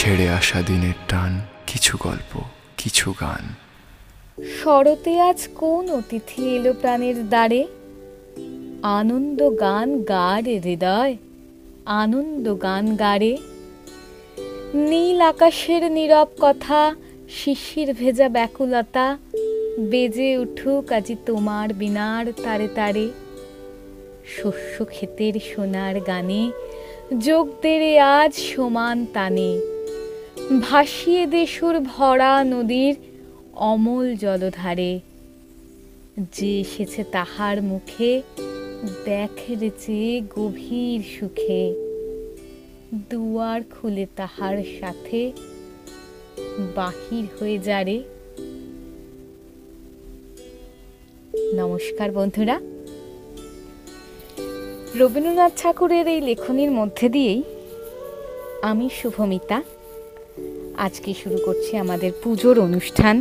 ছেড়ে আসা দিনের টান, কিছু গল্প, কিছু গান। শরতে আজ কোন অতিথি এলো প্রাণের দ্বারে? আনন্দ গান গাড়ে হৃদয়, আনন্দ গান গাড়ে নীল আকাশের নীরব কথা, শিশির ভেজা ব্যাকুলতা, বেজে উঠুক আজি তোমার বিনার তারে তারে। শস্য ক্ষেতের সোনার গানে যোগ দেরে আজ সমান তানে। ভাসিয়ে দেশুর ভরা নদীর অমল জলধারে। যে এসেছে তাহার মুখে দেখেছে গভীর সুখে। দুয়ার খুলে তাহার সাথে বাহির হয়ে যারে নমস্কার বন্ধুরা। রবীন্দ্রনাথ ঠাকুরের এই লেখনীর মধ্যে দিয়েই আমি শুভমিতা। আজকে শুরু করছি আমাদের পুজোর অনুষ্ঠান।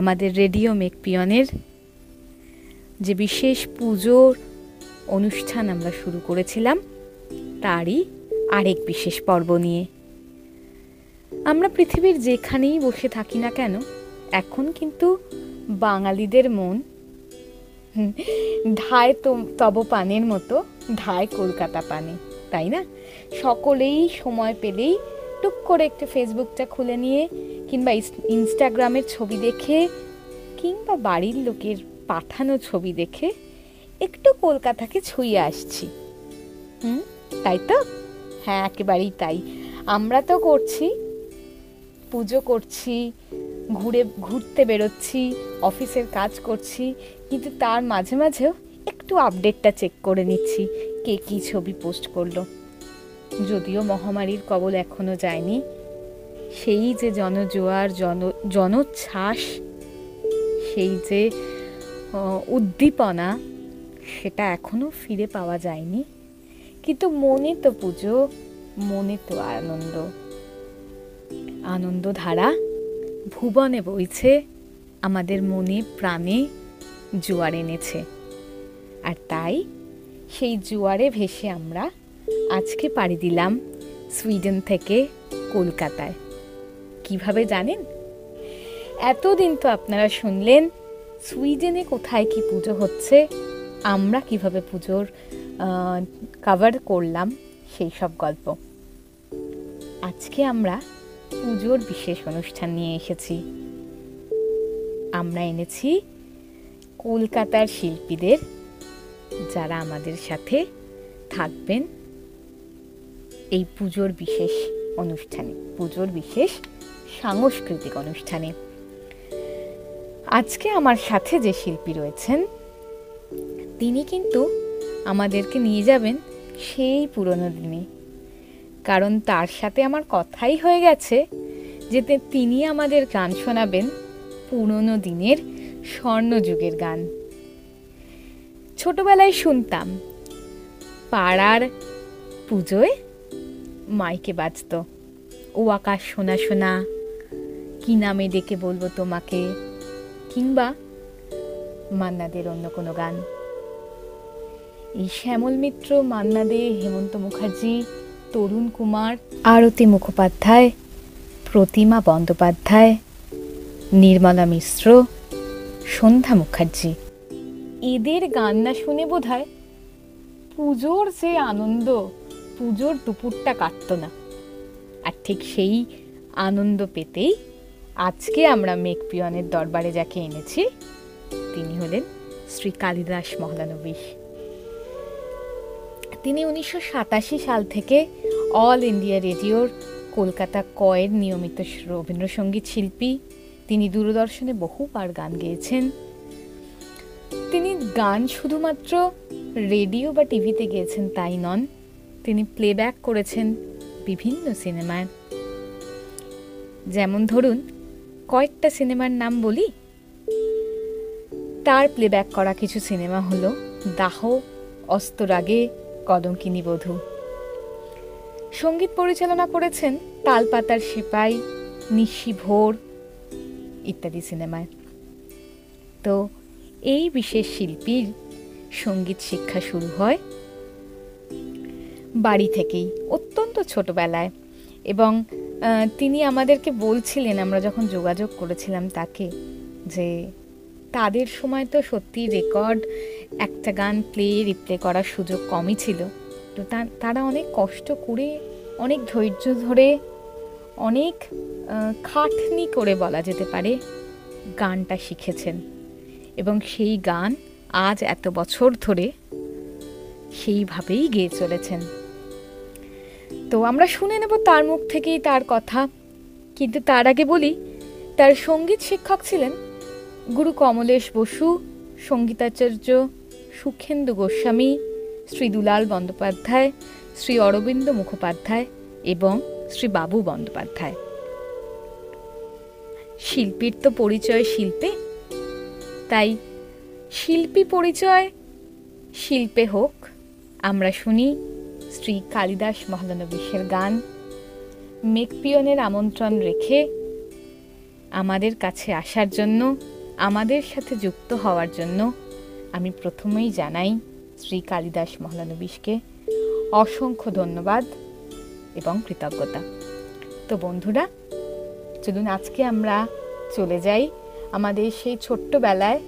আমাদের রেডিও মেকপিয়নের যে বিশেষ পুজোর অনুষ্ঠান আমরা শুরু করেছিলাম, তারই আরেক বিশেষ পর্ব নিয়ে। আমরা পৃথিবীর যেখানেই বসে থাকি না কেন, এখন কিন্তু বাঙালিদের মন ধায় তব পানের মতো, ধায় কলকাতা পানে, তাই না? সকলেই সময় পেলেই টুক করে একটু ফেসবুকটা খুলে নিয়ে কিংবা ইনস্টাগ্রামের ছবি দেখে কিংবা বাড়ির লোকের পাঠানো ছবি দেখে একটু কলকাতাকে ছুঁয়ে আসছি। হুম, তাই তো? হ্যাঁ একেবারেই তাই। আমরা তো করছি, পুজো করছি, ঘুরে, ঘুরতে বেরোচ্ছি, অফিসের কাজ করছি, কিন্তু তার মাঝে মাঝেও একটু আপডেটটা চেক করে নিচ্ছি, কে কী ছবি পোস্ট করল। যদিও মহামারীর কবল এখনও যায়নি, সেই যে জনজোয়ার, জন, জনোচ্ছ্বাস, সেই যে উদ্দীপনা, সেটা এখনও ফিরে পাওয়া যায়নি। কিন্তু মনে তো পুজো, মনে তো আনন্দ। আনন্দ ধারা ভুবনে বইছে, আমাদের মনে প্রাণে জোয়ার এনেছে। আর তাই সেই জোয়ারে ভেসে আমরা আজকে পাড়ি দিলাম সুইডেন থেকে কলকাতায়। কীভাবে জানেন? এতদিন তো আপনারা শুনলেন, সুইডেনে কোথায় কি পুজো হচ্ছে, আমরা কীভাবে পুজোর কভার করলাম, সেই সব গল্প। আজকে আমরা পুজোর বিশেষ অনুষ্ঠান নিয়ে এসেছি। আমরা এনেছি কলকাতার শিল্পীদের, যারা আমাদের সাথে থাকবেন এই পুজোর বিশেষ অনুষ্ঠানে, পুজোর বিশেষ সাংস্কৃতিক অনুষ্ঠানে। আজকে আমার সাথে যে শিল্পী রয়েছেন, তিনি কিন্তু আমাদেরকে নিয়ে যাবেন সেই পুরনো দিনে। কারণ তার সাথে আমার কথাই হয়ে গেছে যে তিনি আমাদের গান শোনাবেন পুরনো দিনের স্বর্ণযুগের গান। ছোটবেলায় শুনতাম, পাড়ার পুজোয় মাইকে বাজতো। ও আকাশ শোনা শোনা, কি নামে ডেকে বলব তোমাকে? কিংবা মান্নাদের অন্য কোনো গান? এই শ্যামল মিত্র মান্না দে হেমন্ত মুখার্জি, তরুণ কুমার, আরতি মুখোপাধ্যায়, প্রতিমা বন্দ্যোপাধ্যায়, নির্মলা মিশ্র, সন্ধ্যা মুখার্জি। এদের গান না শুনে বোধ হয় পুজোর যে আনন্দ পুজোর দুপুরটা কাটত না। আর ঠিক সেই আনন্দ পেতেই আজকে আমরা মেঘপিয়নের দরবারে যাকে এনেছি, তিনি হলেন শ্রী কালিদাস মহলানবিশ তিনি উনিশশো সাতাশি সাল থেকে অল ইন্ডিয়া রেডিওর কলকাতা কয়ের নিয়মিত রবীন্দ্রসঙ্গীত শিল্পী। তিনি দূরদর্শনে বহুবার গান গেয়েছেন। তিনি গান শুধুমাত্র রেডিও বা টিভিতে গেয়েছেন তাই নন তিনি প্লেব্যাক করেছেন বিভিন্ন সিনেমায়। যেমন ধরুন, কয়েকটা সিনেমার নাম বলি। তার প্লেব্যাক করা কিছু সিনেমা হলো দাহ অস্তরাগে কদমকিনী বধূ। সংগীত পরিচালনা করেছেন তালপাতার সিপাই, নিশি ভোর ইত্যাদি সিনেমায়। তো এই বিশেষ শিল্পীর সংগীত শিক্ষা শুরু হয় বাড়ি থেকেই, অত্যন্ত ছোটবেলায়। এবং তিনি আমাদেরকে বলছিলেন, আমরা যখন যোগাযোগ করেছিলাম তাকে, যে তাদের সময় তো সত্যি রেকর্ড, একটা গান প্লে, রিপ্লে করার সুযোগ কমই ছিল। তো তারা অনেক কষ্ট করে, অনেক ধৈর্য ধরে, অনেক খাটনি করে বলা যেতে পারে, গানটা শিখেছেন। এবং সেই গান আজ এত বছর ধরে সেইভাবেই গেয়ে চলেছেন। তো আমরা শুনে নেব তার মুখ থেকেই তার কথা। কিন্তু তার আগে বলি, তার সংগীত শিক্ষক ছিলেন গুরু কমলেশ বসু, সঙ্গীতাচার্য সুখেন্দু গোস্বামী, শ্রী দুলাল বন্দ্যোপাধ্যায়, শ্রী অরবিন্দ মুখোপাধ্যায় এবং শ্রী বাবু বন্দ্যোপাধ্যায়। শিল্পীর তো পরিচয় শিল্পে। তাই শিল্পী পরিচয় শিল্পে হোক, আমরা শুনি শ্রী কালিদাস মহলানবিশের গান। মেকপিয়নের আমন্ত্রণ রেখে আমাদের কাছে আসার জন্য, আমাদের সাথে যুক্ত হওয়ার জন্য আমি প্রথমেই জানাই শ্রী কালিদাস মহলানবিশকে অসংখ্য ধন্যবাদ এবং কৃতজ্ঞতা। তো বন্ধুরা, চলুন আজকে আমরা চলে যাই আমাদের সেই ছোট্টবেলায়।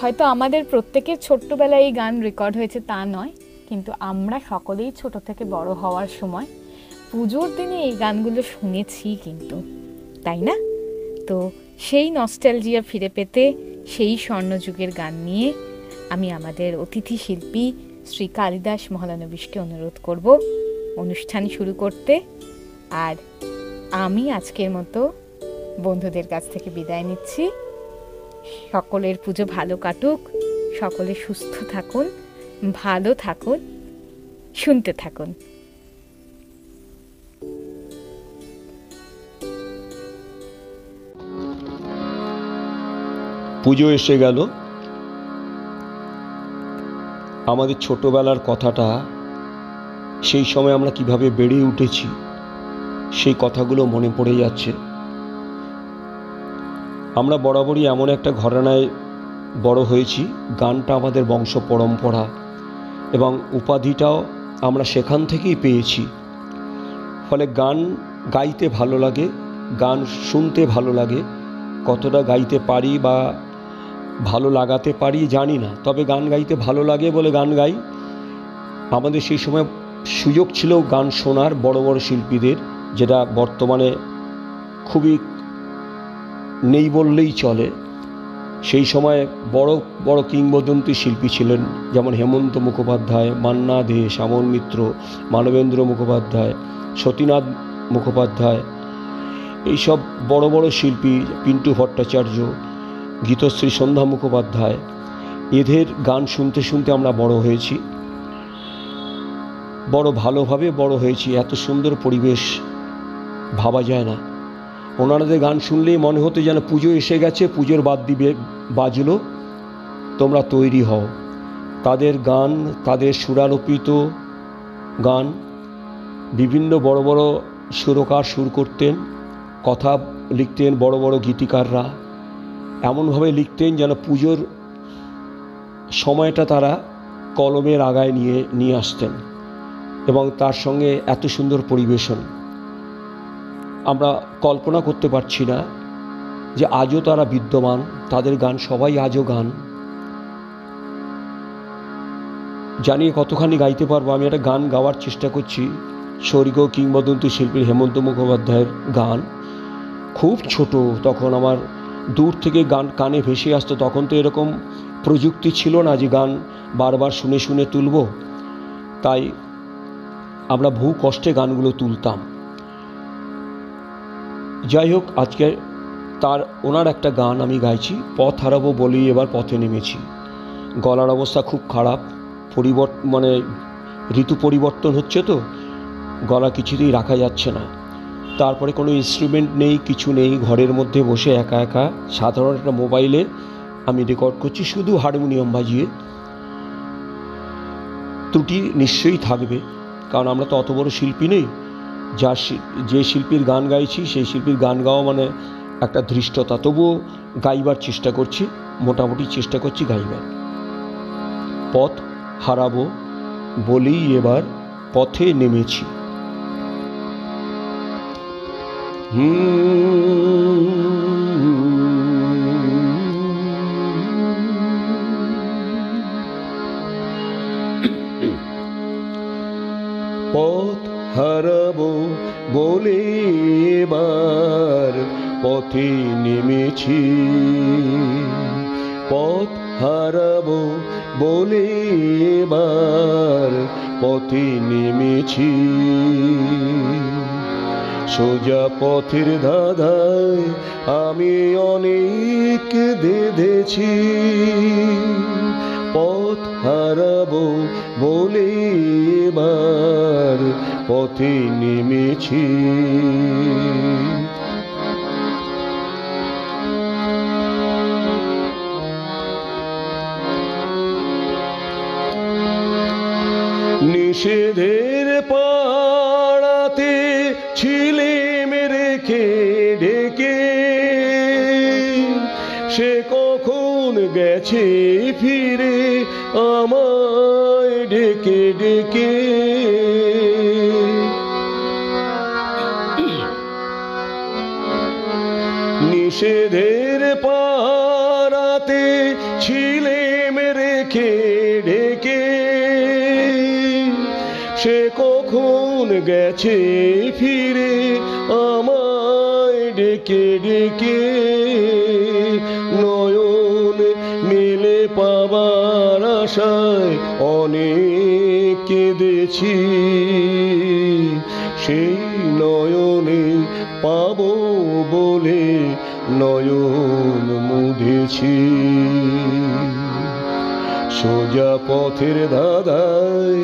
হয়তো আমাদের প্রত্যেকের ছোট্টবেলায় এই গান রেকর্ড হয়েছে তা নয় কিন্তু আমরা সকলেই ছোট থেকে বড় হওয়ার সময় পুজোর দিনে এই গানগুলো শুনেছি কিন্তু, তাই না? তো সেই নস্টালজিয়া ফিরে পেতে সেই স্বর্ণযুগের গান নিয়ে আমি আমাদের অতিথি শিল্পী শ্রী কালিদাস মহলানবিশকে অনুরোধ করব অনুষ্ঠান শুরু করতে। আর আমি আজকের মতো বন্ধুদের কাছ থেকে বিদায় নিচ্ছি। সকলের পুজো ভালো কাটুক, সকলে সুস্থ থাকুন। ভালো থাকুন, শুনতে থাকুন। পুজো এসে গেল। আমাদের ছোটবেলার কথাটা, সেই সময় আমরা কীভাবে বেড়ে উঠেছি, সেই কথাগুলো মনে পড়ে যাচ্ছে। আমরা বরাবরই এমন একটা ঘরানায় বড় হয়েছি, গানটা আমাদের বংশ পরম্পরা। এবং উপাধিটাও আমরা সেখান থেকেই পেয়েছি। ফলে গান গাইতে ভালো লাগে, গান শুনতে ভালো লাগে। কতটা গাইতে পারি বা ভালো লাগাতে পারি জানি না। তবে গান গাইতে ভালো লাগে বলে গান গাই। আমাদের সেই সময় সুযোগ ছিল গান শোনার বড় বড় শিল্পীদের, যেটা বর্তমানে খুবই নেই বললেই চলে। সেই সময় বড় বড় কিংবদন্তি শিল্পী ছিলেন যেমন হেমন্ত মুখোপাধ্যায়, মান্না দে, শ্যামল মিত্র, মানবেন্দ্র মুখোপাধ্যায়, সতীনাথ মুখোপাধ্যায়। এইসব বড় বড় শিল্পী পিন্টু ভট্টাচার্য, গীতশ্রী সন্ধ্যা মুখোপাধ্যায়, এদের গান শুনতে শুনতে আমরা বড় হয়েছি। বড় ভালোভাবে বড় হয়েছি, এত সুন্দর পরিবেশ ভাবা যায় না। ওনাদের গান শুনলেই মনে হতো যেন পুজো এসে গেছে, পুজোর বাদ দিবে বাজলো, তোমরা তৈরি হও। তাদের গান, তাদের সুরারোপিত গান, বিভিন্ন বড় বড় সুরকার সুর করতেন, কথা লিখতেন বড় বড় গীতিকাররা। এমনভাবে লিখতেন যেন পুজোর সময়টা তারা কলমের আগায় নিয়ে নিয়ে আসতেন। এবং তার সঙ্গে এত সুন্দর পরিবেশন। আমরা কল্পনা করতে পারছি না যে আজও তারা বিদ্যমান, তাদের গান, সবাই আজও গান। জানি কতখানি গাইতে পারব, আমি একটা গান গাওয়ার চেষ্টা করছি স্বর্গ কিংবদন্তি শিল্পী হেমন্ত মুখোপাধ্যায়ের গান। খুব ছোট, তখন আমার দূর থেকে গান কানে ভেসে আসতো, তখন তো এরকম প্রযুক্তি ছিল না যে গান বারবার শুনে শুনে তুলব। তাই আমরা বহু কষ্টে গানগুলো তুলতাম। যাই হোক আজকে তার ওনার একটা গান আমি গাইছি, পথ হারাবো বলেই এবার পথে নেমেছি। গলার অবস্থা খুব খারাপ পরিবর্তন মানে ঋতু পরিবর্তন হচ্ছে তো, গলা কিছুতেই রাখা যাচ্ছে না। তারপরে কোনো ইনস্ট্রুমেন্ট নেই, কিছু নেই, ঘরের মধ্যে বসে একা একা, সাধারণ একটা মোবাইলে আমি রেকর্ড করছি, শুধু হারমোনিয়াম বাজিয়ে। ত্রুটি নিশ্চয়ই থাকবে, কারণ আমরা তো অত বড় শিল্পী নেই। যা যে শিল্পীর গান গাইছি, সেই শিল্পীর গান গাওয়া মানে একটা ধৃষ্টতা। তবুও গাইবার চেষ্টা করছি, মোটামুটি চেষ্টা করছি গাইবার। পথ হারাবো বলেই এবার পথে নেমেছি। হুম। বলে পথে নেমেছি। পথ হারাবো বলে পথে নেমেছি। সোজা পথের ধাঁধায় আমি অনেক দেধেছি পথ হারাবো বলে পথে নেমেছি। নিষেধের পাড়াতে ছিলে রেখে ডেকে। সে কখন গেছে ফিরে আমায় ডেকে ডেকে। নিষেধের পাড়াতে ছিলে রেখে ডেকে। সে কখন গেছে ফিরে আমায় ডেকে ডেকে। নয়ন মেলে পাবার আশায় অনেক কেঁদেছি। সেই নয়নে পাবো নয়ন মুধেছি। সোজা পথের দাদায়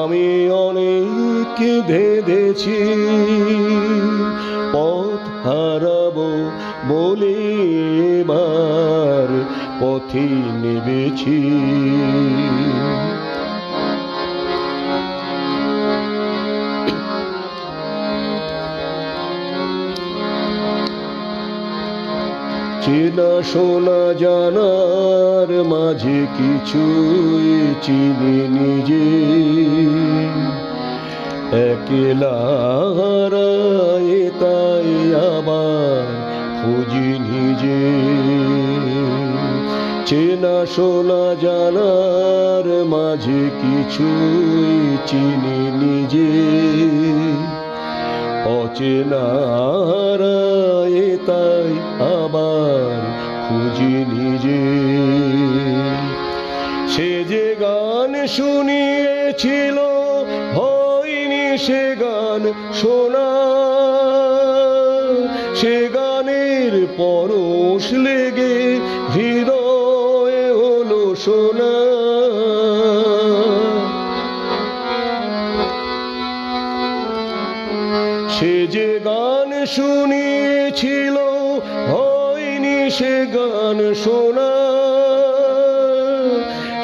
আমি অনেক ধেদেছি পথ হারাবো বলে এবার পথে নেবেছি চেনা শোনা জানার মাঝে কিছুই চিনি নিজে। একলা তাই আবার খুঁজি নিজে। চেনা শোনা জানার মাঝে কিছুই চিনি নিজে। অচেনা হারায় তাই আবার খুঁজি নিজে। সে যে গান শুনিয়েছিল, হয়নি সে গান শোনা সে গানের পরশ লেগে হৃদয়ে হলো শোনা শুনিয়েছিল হয়নি সে গান শোনা।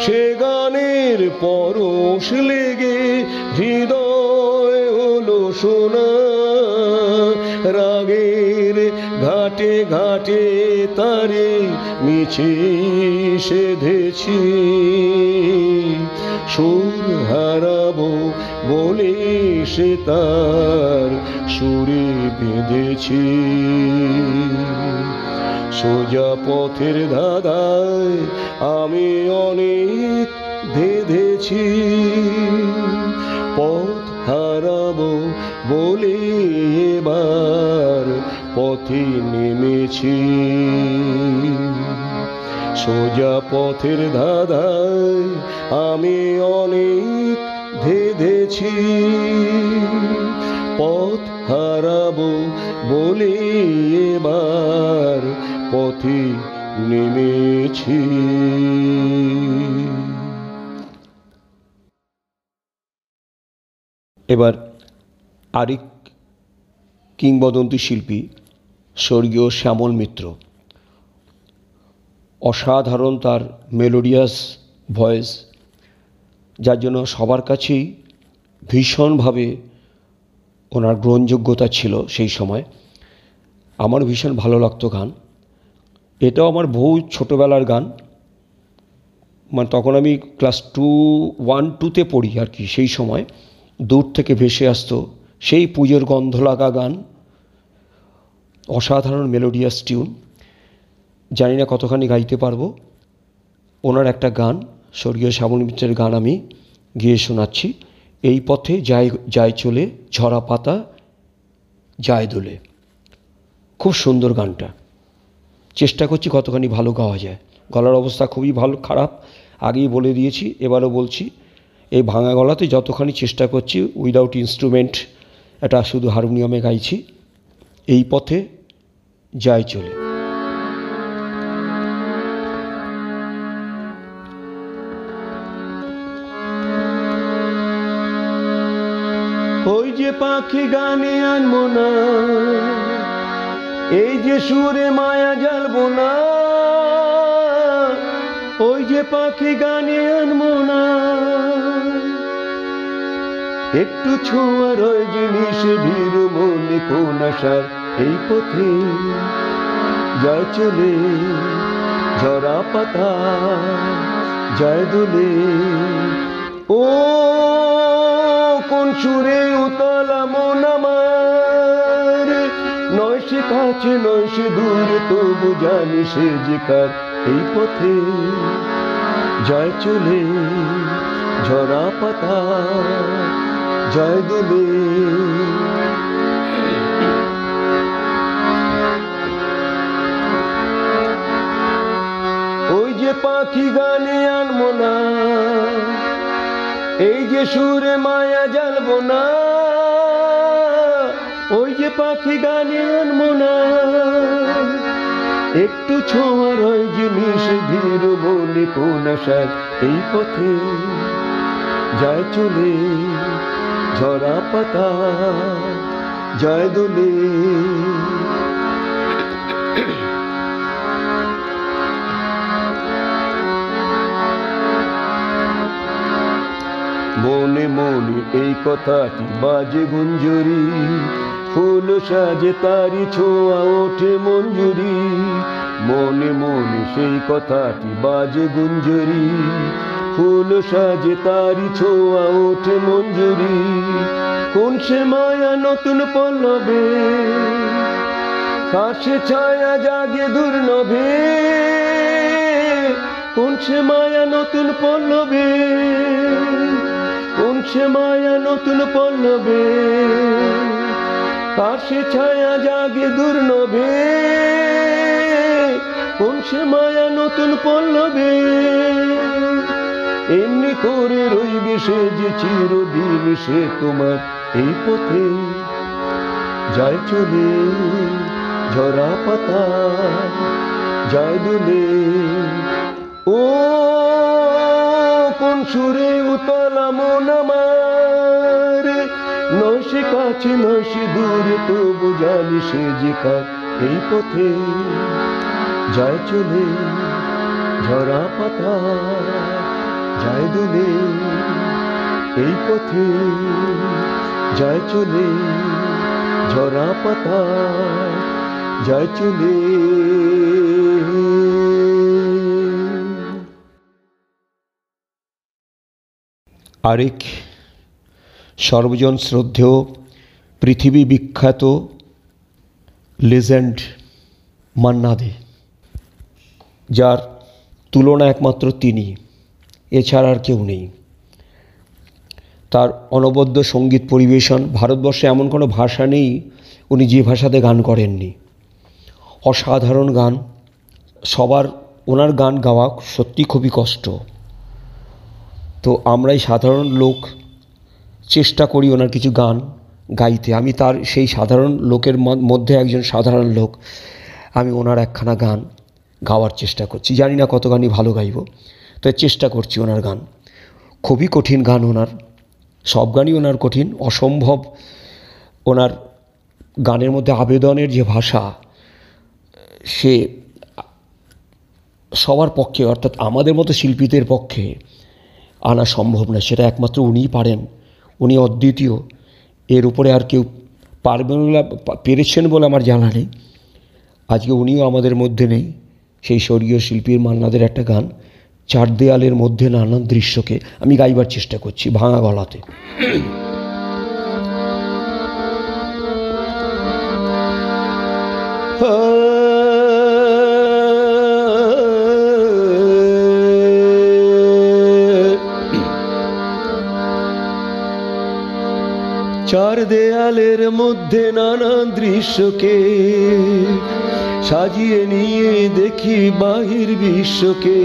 সে গানের পরশ লেগে হৃদয় হলো শোনা। রাগের ঘাটে ঘাটে তারে মিছে সেধেছি। সুর হারাবো বলে সে তার সুরে বেঁধেছি। সোজা পথের ধাঁধায় আমি অনেক বেঁধেছি। পথ হারাবো বলে এবার পথে নেমেছি। সোজা পথের ধাঁধায় আমি অনেক ধেধেছি পথ হারাবো বলে এবার পথে নেমেছি। এবার আরেক কিংবদন্তি শিল্পী, স্বর্গীয় শ্যামল মিত্র। অসাধারণ তার মেলোডিয়াস ভয়েস যার জন্য সবার কাছেই ভীষণভাবে ওনার গ্রহণযোগ্যতা ছিল সেই সময়। আমার ভীষণ ভালো লাগতো গান। এটাও আমার বহু ছোটোবেলার গান। মানে তখন আমি ক্লাস টু, ওয়ান টুতে পড়ি আর কি, সেই সময়। দূর থেকে ভেসে আসতো সেই পুজোর গন্ধ লাগা গান। অসাধারণ মেলোডিয়াস টিউন। জানি না কতখানি গাইতে পারব। ওনার একটা গান, স্বর্গীয় শ্যামল মিত্রের গান আমি গিয়ে শোনাচ্ছি। এই পথে যায় যায় চলে ঝরা পাতা, যায় দোলে। খুব সুন্দর গানটা। চেষ্টা করছি কতখানি ভালো গাওয়া যায়। গলার অবস্থা খুবই ভালো, খারাপ। আগেই বলে দিয়েছি, এবারও বলছি, এই ভাঙা গলাতে যতখানি চেষ্টা করছি উইদাউট ইনস্ট্রুমেন্ট এটা শুধু হারমোনিয়ামে গাইছি। এই পথে যায় চলে। পাখি গানে আনব না। এই যে সুরে মায়া জ্বালবো না। ওই যে পাখি গানে আনব না। একটু ছোঁয়ার ওই জিনিস ভিড় মনে কোন আশার এই পথে যায় চলে, ঝরা পাতা যায় দোলে। ও কোন সুরে উতলা মন আমার? নয় সে কাছে, নয় সে দূরে, তবু জানি সে যে কার। এই পথে যায় চলে, ঝরা পাতা যায় দোলে। ওই যে পাখি গানে আনব না এই যে সুরে মায়া জ্বালবো না, ওই যে পাখি গানে আনব না। একটু ছোঁয়ার ওই জিনিস ধীর বলে কোন এই পথে যায় চলে, ঝরা পাতা জয় দোলে। মনে মনে এই কথাটি বাজে গুঞ্জুরি। ফুল সাজে তারি ছোঁয়া ওঠে মঞ্জুরি। মনে মনে সেই কথাটি বাজে গুঞ্জুরি। ফুল সাজে তারি ছোঁয়া ওঠে মঞ্জুরি। কোন সে মায়া নতুন পল্লবে? কাছে ছায়া জাগে দুর্নভে কোন সে মায়া নতুন পল্লবে? সে মায়া নতুন পল্লবে কার সে ছায়া জাগে দুর্নভে কোন সে মায়া নতুন পল্লবে? এমনি করে রইবে সে যে চিরদিন সে তোমার এই পথে। যায় চলে ঝরা পাতা যায় দোলে। ও কোন সুরে উতলা মন আমার? নয় সে কাছে নয় সে দূরে, তবু জানি সে যে কার এই পথে। যায় চলে, ঝরা পাতা, যায় দোলে, এই পথে। যায় চলে, ঝরা পাতা, যায় চলে। আরেক সর্বজন শ্রদ্ধেয়, পৃথিবী বিখ্যাত লেজেন্ড মান্না দে যার তুলনা একমাত্র তিনি, এছাড়া আর কেউ নেই। তার অনবদ্য সংগীত পরিবেশন ভারতবর্ষে এমন কোনো ভাষা নেই, উনি যে ভাষাতে গান করেননি। অসাধারণ গান, সবার, ওনার গান গাওয়া সত্যি খুবই কষ্ট। তো আমরাই সাধারণ লোক, চেষ্টা করি ওনার কিছু গান গাইতে। আমি তার সেই সাধারণ লোকের মধ্যে একজন সাধারণ লোক। আমি ওনার একখানা গান গাওয়ার চেষ্টা করছি। জানি না কত গানই ভালো গাইব, তো চেষ্টা করছি ওনার গান। খুবই কঠিন গান ওনার, সব গানই ওনার কঠিন। অসম্ভব ওনার গানের মধ্যে আবেদনের যে ভাষা, সে সবার পক্ষে, অর্থাৎ আমাদের মতো শিল্পীদের পক্ষে আনা সম্ভব না সেটা একমাত্র উনিই পারেন। উনি অদ্বিতীয়। এর উপরে আর কেউ পারবেন পেরেছেন বলে আমার জানা নেই। আজকে উনিও আমাদের মধ্যে নেই। সেই স্বর্গীয় শিল্পীর মান্নাদের একটা গান, চার দেয়ালের মধ্যে নানান দৃশ্যকে আমি গাইবার চেষ্টা করছি ভাঙা গলাতে। চার দেয়ালের মধ্যে নানা দৃশ্যকে সাজিয়ে নিয়ে দেখি বাহির বিশ্বকে।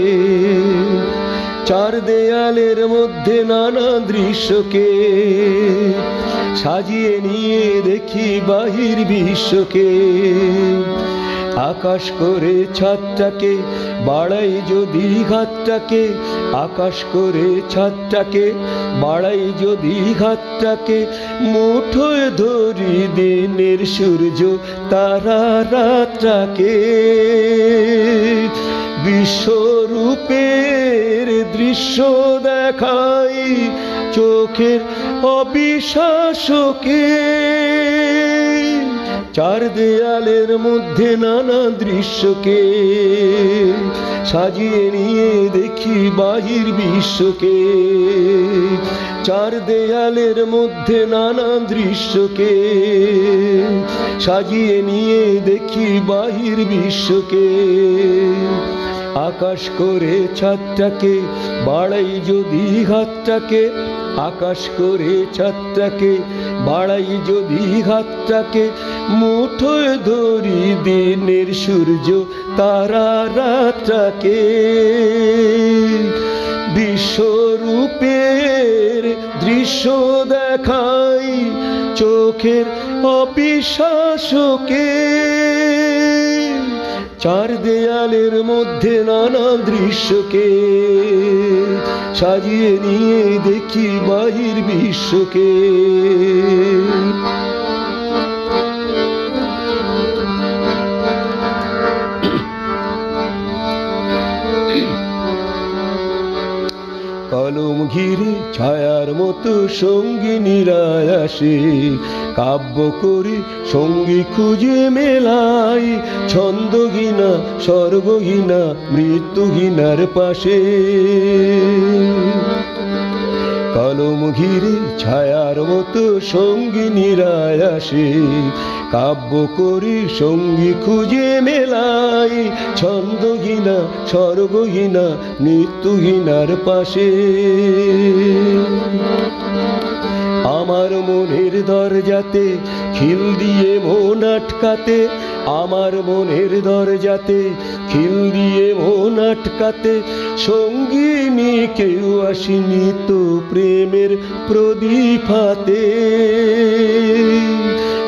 চার দেয়ালের মধ্যে নানা দৃশ্যকে সাজিয়ে নিয়ে দেখি বাহির বিশ্বকে। আকাশ করে ছাদটাকে, বাড়াই যদি ঘাতটাকে আকাশ করে ছাদটাকে, বাড়াই যদি ঘাতটাকে মুঠোয় ধরি দিনের সূর্য তারা রাতটাকে বিশ্বরূপের দৃশ্য দেখাই চোখের অবিশ্বাসকে। চার দেয়ালের মধ্যে নানা দৃশ্যকে সাজিয়ে নিয়ে দেখি বাহির বিশ্বকে। চার দেয়ালের মধ্যে নানা দৃশ্যকে সাজিয়ে নিয়ে দেখি বাহির বিশ্বকে। আকাশ করে ছাদটাকে বাড়াই যদি হাতটাকে, আকাশ করে ছাদটাকে বাড়াই যদি হাতটাকে, মুঠোয় ধরি দিনের সূর্য তারা রাতটাকে। বিশ্বরূপের দৃশ্য দেখাই চোখের অবিশ্বাসকে চার দেয়ালের মধ্যে নানা দৃশ্যকে সাজিয়ে নিয়ে দেখি বাহির বিশ্বকে। ঘিরে ছায়ার মতো সঙ্গিনীরা আসে কাব্য করে সঙ্গী খুঁজে মেলাই। ছন্দহীনা সর্বহীনা মৃত্যুহীনার পাশে। কলম ঘিরে ছায়ার মতো সঙ্গিনীরা আসে কাব্য করি সঙ্গী খুঁজে মেলাই, ছন্দহীনা, স্বর্গহীনা, মৃত্যুহীনার পাশে। আমার মনের দরজাতে, খিল দিয়ে মন আটকাতে, আমার মনের দরজাতে, খিল দিয়ে মন আটকাতে, সঙ্গিনী কেউ আসেনি তো প্রেমের প্রদীপাতে।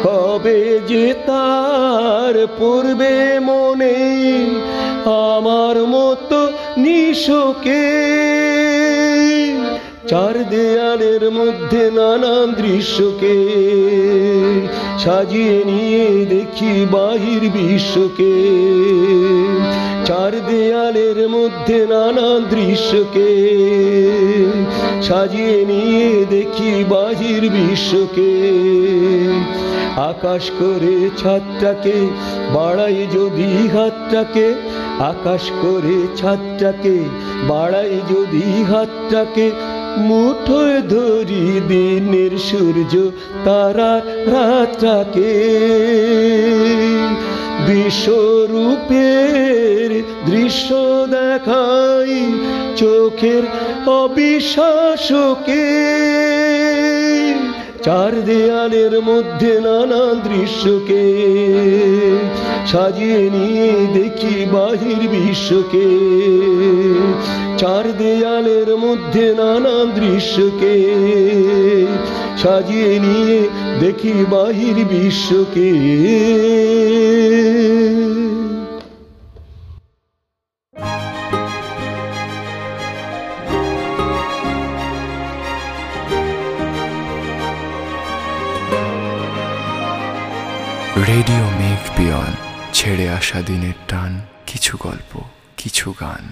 কবে যে তার পূর্বে মনে, আমার মতো নিশোকে দেয়ালের মধ্যে নানান দৃশ্যকে সাজিয়ে নিয়ে দেখি বাহির বিশ্বকে। চার দেয়ালের মধ্যে নানান দৃশ্যকে সাজিয়ে নিয়ে দেখি বাহির বিশ্বকে। আকাশ করে ছাদটাকে বাড়াই যদি হাতটাকে, আকাশ করে ছাদটাকে বাড়াই যদি হাতটাকে মুঠোয় ধরি দিনের সূর্য তারার রাতটাকে বিশ্বরূপের দৃশ্য দেখাই চোখের অবিশ্বাসকে। চার দেয়ালের মধ্যে নানা দৃশ্যকে সাজিয়ে নিয়ে দেখি বাহির বিশ্বকে। চার দেয়ালের মধ্যে নানা দৃশ্যকে সাজিয়ে নিয়ে দেখি বাহির বিশ্বকে। রেডিও মেঘ বিয়ন ছেড়ে আসা দিনের টান কিছু গল্প কিছু গান।